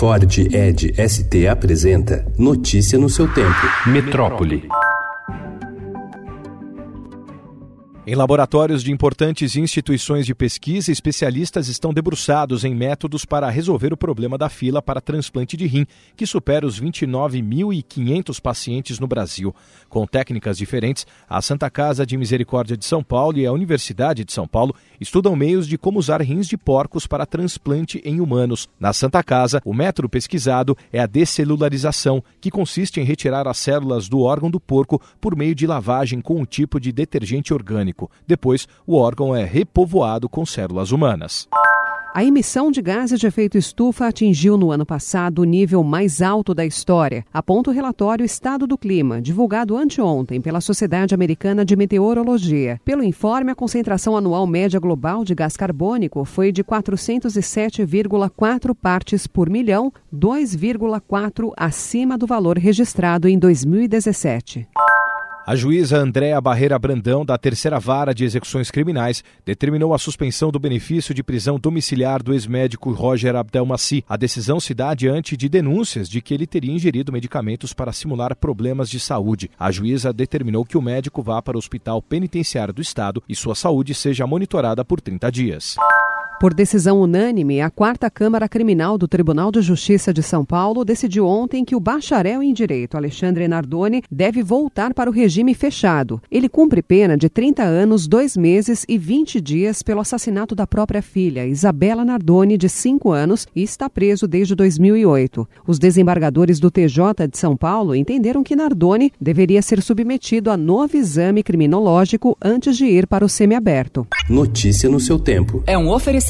Ford Ed ST apresenta Notícia no seu tempo. Metrópole. Em laboratórios de importantes instituições de pesquisa, especialistas estão debruçados em métodos para resolver o problema da fila para transplante de rim, que supera os 29.500 pacientes no Brasil. Com técnicas diferentes, a Santa Casa de Misericórdia de São Paulo e a Universidade de São Paulo estudam meios de como usar rins de porcos para transplante em humanos. Na Santa Casa, o método pesquisado é a descelularização, que consiste em retirar as células do órgão do porco por meio de lavagem com um tipo de detergente orgânico. Depois, o órgão é repovoado com células humanas. A emissão de gases de efeito estufa atingiu no ano passado o nível mais alto da história, aponta o relatório Estado do Clima, divulgado anteontem pela Sociedade Americana de Meteorologia. Pelo informe, a concentração anual média global de gás carbônico foi de 407,4 partes por milhão, 2,4 acima do valor registrado em 2017. A juíza Andréa Barreira Brandão, da Terceira Vara de Execuções Criminais, determinou a suspensão do benefício de prisão domiciliar do ex-médico Roger Abdelmaci. A decisão se dá diante de denúncias de que ele teria ingerido medicamentos para simular problemas de saúde. A juíza determinou que o médico vá para o Hospital Penitenciário do Estado e sua saúde seja monitorada por 30 dias. Por decisão unânime, a quarta Câmara Criminal do Tribunal de Justiça de São Paulo decidiu ontem que o bacharel em Direito Alexandre Nardoni deve voltar para o regime fechado. Ele cumpre pena de 30 anos, 2 meses e 20 dias pelo assassinato da própria filha, Isabela Nardoni, de 5 anos, e está preso desde 2008. Os desembargadores do TJ de São Paulo entenderam que Nardoni deveria ser submetido a novo exame criminológico antes de ir para o semiaberto. Notícia no seu tempo. É um oferecimento